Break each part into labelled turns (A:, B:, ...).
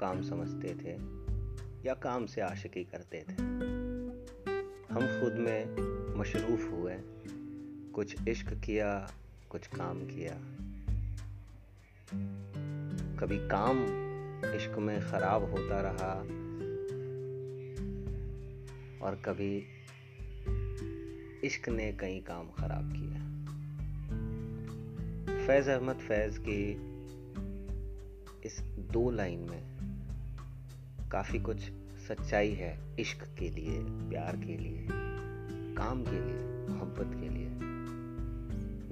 A: काम समझते थे या काम से आशिकी करते थे। हम खुद में मशरूफ हुए, कुछ इश्क किया, कुछ काम किया। कभी काम इश्क में ख़राब होता रहा और कभी इश्क ने कई काम ख़राब किया फैज़ अहमद फैज़ की इस दो लाइन में काफ़ी कुछ सच्चाई है, इश्क के लिए, प्यार के लिए, काम के लिए, मोहब्बत के लिए।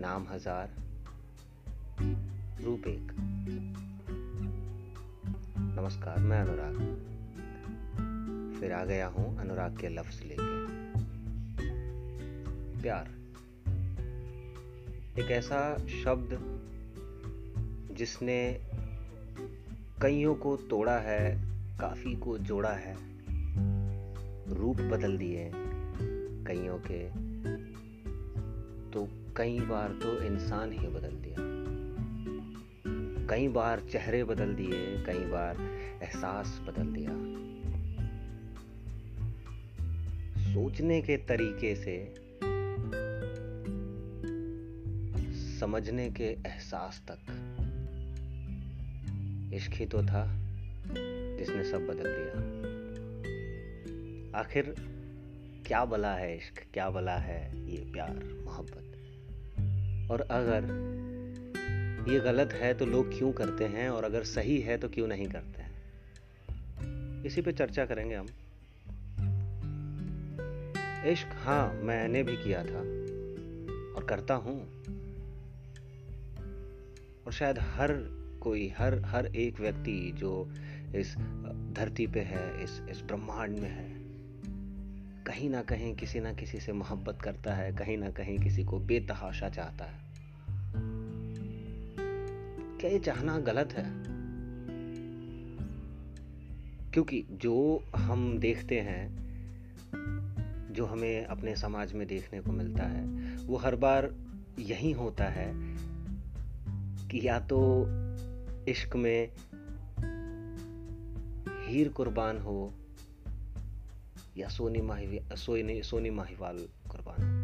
A: नाम हज़ार, रूप एक। नमस्कार, मैं अनुराग। फिर आ गया हूँ अनुराग के लफ्ज लेके। प्यार। एक ऐसा शब्द जिसने कईयों को तोड़ा है काफ़ी को जोड़ा है, रूप बदल दिए कईयों के तो कई बार तो इंसान ही बदल दिया। कई बार चेहरे बदल दिए, कई बार एहसास बदल दिया। सोचने के तरीके से, समझने के एहसास तक। इश्क ही तो था। जिसने सब बदल दिया। आखिर क्या बला है इश्क? क्या बला है ये प्यार, मोहब्बत? और अगर ये गलत है तो लोग क्यों करते हैं? और अगर सही है तो क्यों नहीं करते हैं? इसी पे चर्चा करेंगे हम। इश्क हाँ मैंने भी किया था और करता हूँ। और शायद हर कोई, हर हर एक व्यक्ति जो इस धरती पे है, इस इस ब्रह्मांड में है। कहीं ना कहीं किसी ना किसी से मोहब्बत करता है, कहीं ना कहीं किसी को बेतहाशा चाहता है। क्या ये चाहना गलत है? क्योंकि जो हम देखते हैं, जो हमें अपने समाज में देखने को मिलता है, वो हर बार यही होता है कि या तो इश्क में हीर कुर्बान हो या सोनी माही सोनी सोनी माहीवाल कुर्बान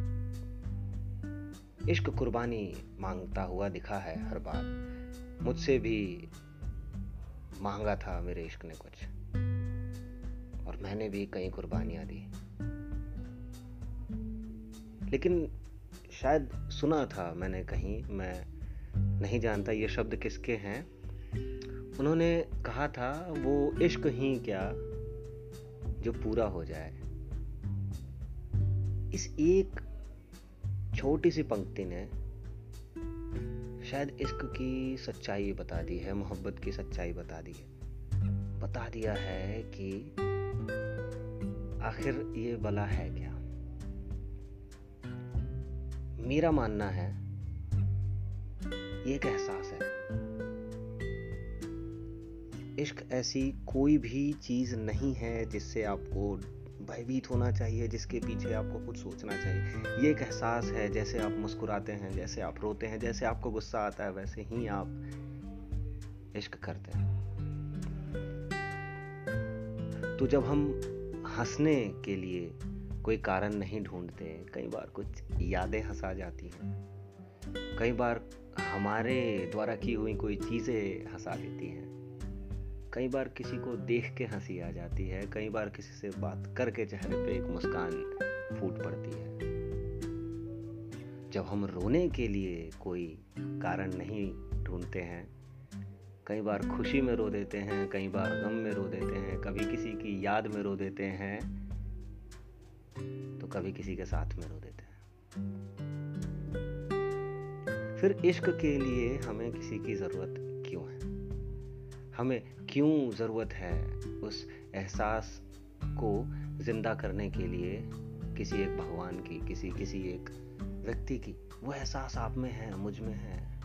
A: इश्क कुर्बानी माँगता हुआ दिखा है हर बार। मुझसे भी मांगा था मेरे इश्क ने कुछ, और मैंने भी कई कुर्बानियाँ दी। लेकिन शायद सुना था मैंने कहीं, मैं नहीं जानता ये शब्द किसके हैं। उन्होंने कहा था, वो इश्क ही क्या जो पूरा हो जाए? इस एक छोटी सी पंक्ति ने शायद इश्क की सच्चाई बता दी है, मोहब्बत की सच्चाई बता दी है। बता दिया है कि आखिर ये बला है क्या? मेरा मानना है, ये एक एहसास है। इश्क ऐसी कोई भी चीज़ नहीं है जिससे आपको भयभीत होना चाहिए, जिसके पीछे आपको कुछ सोचना चाहिए। ये एक एहसास है, जैसे आप मुस्कुराते हैं, जैसे आप रोते हैं, जैसे आपको गुस्सा आता है, वैसे ही आप इश्क करते हैं। तो जब हम हंसने के लिए कोई कारण नहीं ढूंढते, कई बार कुछ यादें हंसा जाती हैं। कई बार हमारे द्वारा की हुई कोई चीज़ें हंसा देती हैं। कई बार किसी को देख के हँसी आ जाती है, कई बार किसी से बात करके चेहरे पे एक मुस्कान फूट पड़ती है। जब हम रोने के लिए कोई कारण नहीं ढूंढते हैं, कई बार खुशी में रो देते हैं, कई बार गम में रो देते हैं, कभी किसी की याद में रो देते हैं तो कभी किसी के साथ में रो देते हैं। फिर इश्क के लिए हमें किसी की ज़रूरत हमें क्यों ज़रूरत है उस एहसास को ज़िंदा करने के लिए किसी एक भगवान की, किसी किसी एक व्यक्ति की? वो एहसास आप में है, मुझमें है।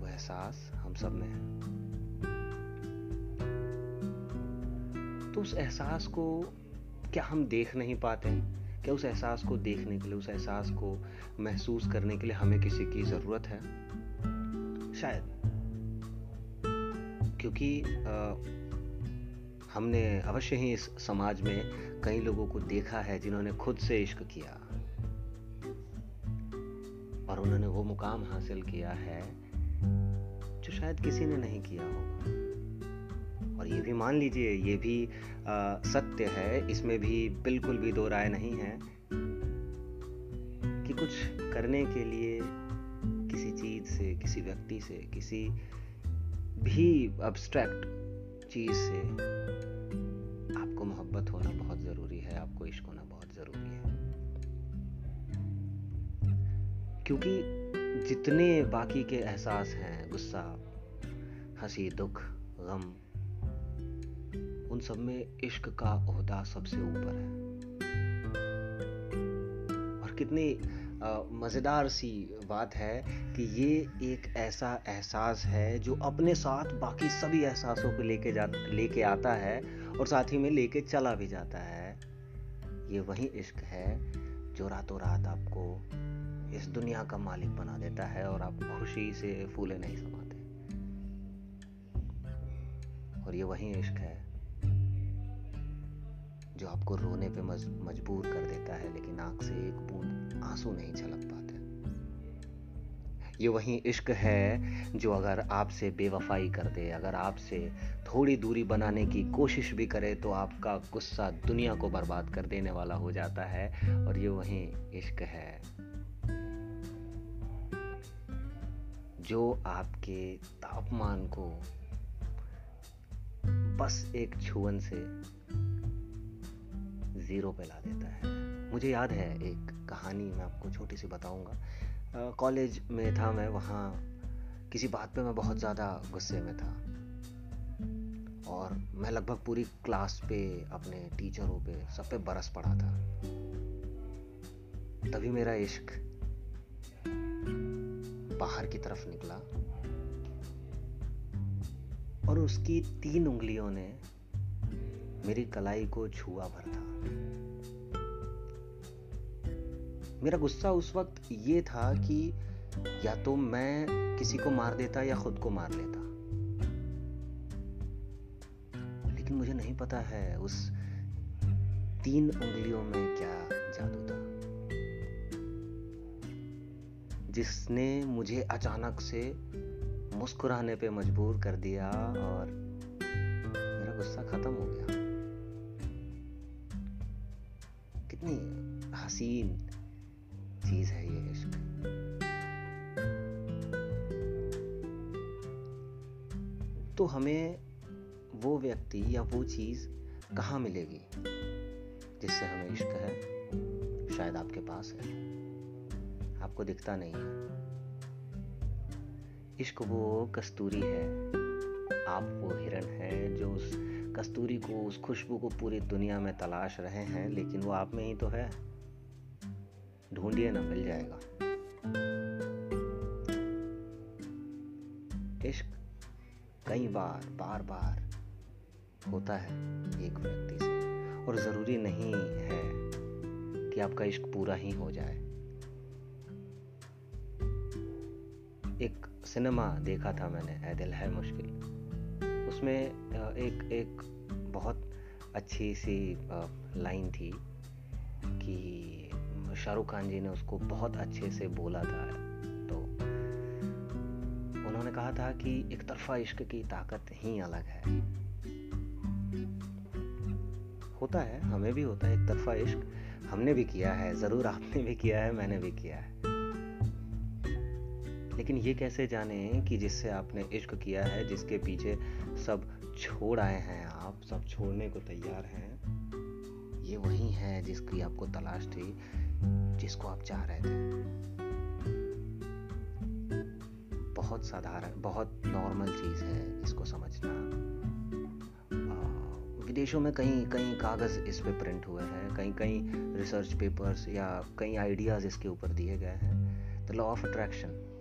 A: वो एहसास हम सब में है। तो उस एहसास को क्या हम देख नहीं पाते? क्या उस एहसास को देखने के लिए, उस एहसास को महसूस करने के लिए हमें किसी की ज़रूरत है? शायद। क्योंकि हमने अवश्य ही इस समाज में कई लोगों को देखा है जिन्होंने खुद से इश्क किया। और उन्होंने वो मुकाम हासिल किया है जो शायद किसी ने नहीं किया होगा। और ये भी मान लीजिए ये भी आ, सत्य है। इसमें भी बिल्कुल भी दो राय नहीं है कि कुछ करने के लिए किसी चीज़ से किसी व्यक्ति से किसी भी अब्स्ट्रैक्ट चीज़ से आपको मोहब्बत होना बहुत ज़रूरी है, आपको इश्क होना बहुत ज़रूरी है। क्योंकि जितने बाकी के एहसास हैं, गुस्सा, हँसी, दुख, गम, उन सब में इश्क का ओहदा सबसे ऊपर है। और कितनी मज़ेदार सी बात है कि ये एक ऐसा एहसास है जो अपने साथ बाकी सभी एहसासों को लेके जा, लेके आता है और साथ ही में लेके चला भी जाता है। ये वही इश्क है जो रातों रात आपको इस दुनिया का मालिक बना देता है और आप खुशी से फूले नहीं समाते। और ये वही इश्क है जो आपको रोने पे मजबूर कर देता है, लेकिन आँख से एक बूंद आँसू नहीं छलक पाते। ये वही इश्क है जो अगर आपसे बेवफाई कर दे, अगर आपसे थोड़ी दूरी बनाने की कोशिश भी करे तो आपका गुस्सा दुनिया को बर्बाद कर देने वाला हो जाता है, और ये वही इश्क है जो आपके तापमान को बस एक छुअन से ज़ीरो पे ला देता है। मुझे याद है एक कहानी मैं आपको छोटी सी बताऊँगा। कॉलेज में था मैं, वहाँ किसी बात पे मैं बहुत ज़्यादा गुस्से में था। और मैं लगभग पूरी क्लास पे, अपने टीचरों पे, सब पे बरस पड़ा था। तभी मेरा इश्क बाहर की तरफ़ निकला। और उसकी तीन उंगलियों ने मेरी कलाई को छुआ भर था। मेरा गुस्सा उस वक्त ये था कि या तो मैं किसी को मार देता या खुद को मार लेता। लेकिन मुझे नहीं पता है उस तीन उंगलियों में क्या जादू था। जिसने मुझे अचानक से मुस्कुराने पे मजबूर कर दिया और मेरा गुस्सा खत्म हो गया कितनी हसीन चीज़ है ये इश्क। तो हमें वो व्यक्ति या वो चीज़ कहाँ मिलेगी जिससे हमें इश्क है? शायद आपके पास है। आपको दिखता नहीं है। इश्क वो कस्तूरी है। आप वो हिरण है। कस्तूरी को, उस खुशबू को पूरी दुनिया में तलाश रहे हैं, लेकिन वो आप में ही तो है। ढूंढिए ना, मिल जाएगा। इश्क कई बार बार बार होता है एक व्यक्ति से। और ज़रूरी नहीं है कि आपका इश्क पूरा ही हो जाए। एक सिनेमा देखा था मैंने, ऐ दिल है मुश्किल। उसमें एक एक बहुत अच्छी सी लाइन थी कि शाहरुख खान जी ने उसको बहुत अच्छे से बोला था। तो उन्होंने कहा था कि एक तरफा इश्क की ताकत ही अलग है। होता है, हमें भी होता है, एक तरफा इश्क हमने भी किया है, ज़रूर आपने भी किया है, मैंने भी किया है। लेकिन ये कैसे जाने कि जिससे आपने इश्क किया है, जिसके पीछे सब छोड़ आए हैं आप, सब छोड़ने को तैयार हैं, ये वही है जिसकी आपको तलाश थी, जिसको आप चाह रहे थे। बहुत साधारण, बहुत नॉर्मल चीज़ है इसको समझना। विदेशों में कहीं कहीं कागज़ इस पे प्रिंट हुए हैं, कहीं कहीं रिसर्च पेपर्स या कई आइडियाज़ इसके ऊपर दिए गए हैं। द लॉ ऑफ़ अट्रैक्शन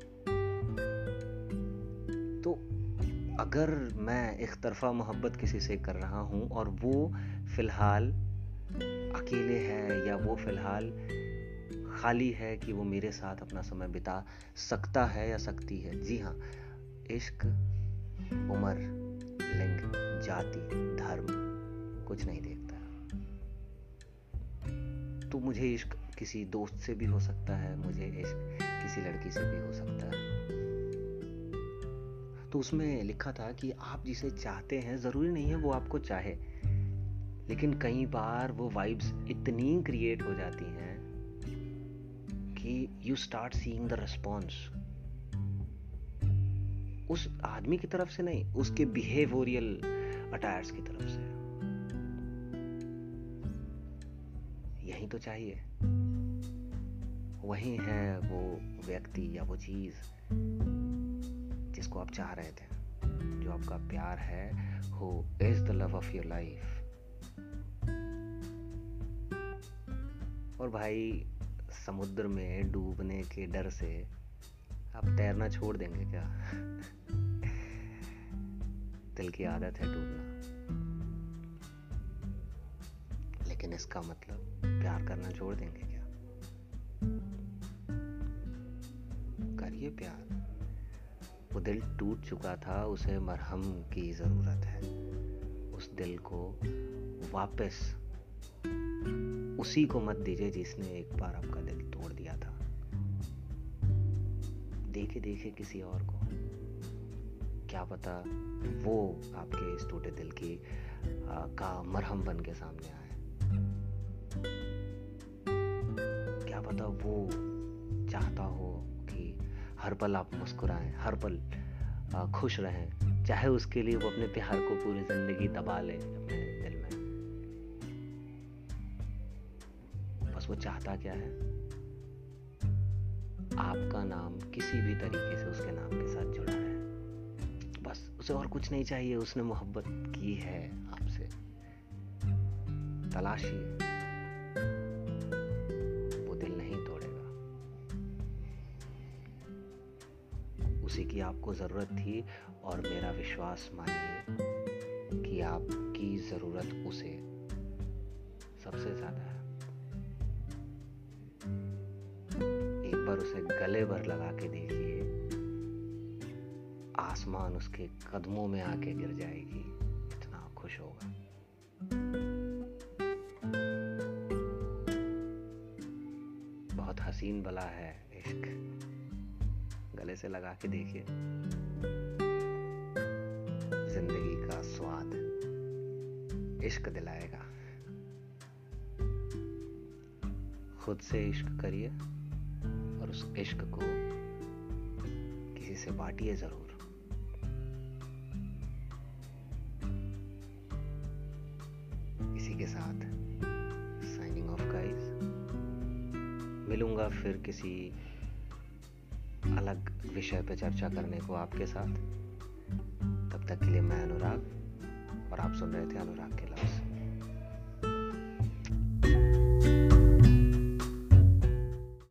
A: अगर मैं एक तरफा मोहब्बत किसी से कर रहा हूँ और वो फ़िलहाल अकेले है या वो फ़िलहाल खाली है कि वो मेरे साथ अपना समय बिता सकता है या सकती है, जी हाँ इश्क उम्र लिंग, जाति, धर्म कुछ नहीं देखता। तो मुझे इश्क किसी दोस्त से भी हो सकता है, मुझे इश्क किसी लड़की से भी हो सकता है। तो उसमें लिखा था कि आप जिसे चाहते हैं, ज़रूरी नहीं है वो आपको चाहे। लेकिन कई बार वो वाइब्स इतनी क्रिएट हो जाती हैं कि you start seeing the response उस आदमी की तरफ़ से नहीं, उसके बिहेवियरल अटायर्स की तरफ़ से। यही तो चाहिए। वही है वो व्यक्ति या वो चीज़। जिसको आप चाह रहे थे, जो आपका प्यार है, who is the love of your life और भाई, समुद्र में डूबने के डर से आप तैरना छोड़ देंगे क्या? दिल की आदत है डूबना। लेकिन इसका मतलब प्यार करना छोड़ देंगे क्या? करिए प्यार। वो दिल टूट चुका था उसे मरहम की ज़रूरत है। उस दिल को वापस उसी को मत दीजिए जिसने एक बार आपका दिल तोड़ दिया था। देखे देखे किसी और को। क्या पता वो आपके इस टूटे दिल की आ, का मरहम बन के सामने आए। क्या पता वो चाहता हो हर पल आप मुस्कुराएँ, हर पल खुश रहें। चाहे उसके लिए वो अपने प्यार को पूरी ज़िंदगी दबा ले अपने दिल में। बस वो चाहता क्या है? आपका नाम किसी भी तरीके से उसके नाम के साथ जुड़ा रहे। बस उसे और कुछ नहीं चाहिए, उसने मोहब्बत की है आपसे। तलाशिए उसी की आपको ज़रूरत थी और मेरा विश्वास मानिए कि आपकी ज़रूरत उसे सबसे ज़्यादा है। एक बार उसे गले भर लगा के देखिए। आसमान उसके कदमों में आके गिर जाएगी। इतना खुश होगा। बहुत हसीन बला है, इश्क। गले से लगा के देखिए। ज़िंदगी का स्वाद इश्क दिलाएगा। खुद से इश्क करिए और उस इश्क को किसी से बांटिए ज़रूर। इसी के साथ साइनिंग ऑफ़ गाइस मिलूँगा फिर किसी अलग विषय पर चर्चा करने को आपके साथ। तब तक के लिए मैं अनुराग, और आप सुन रहे थे अनुराग के लफ्ज़।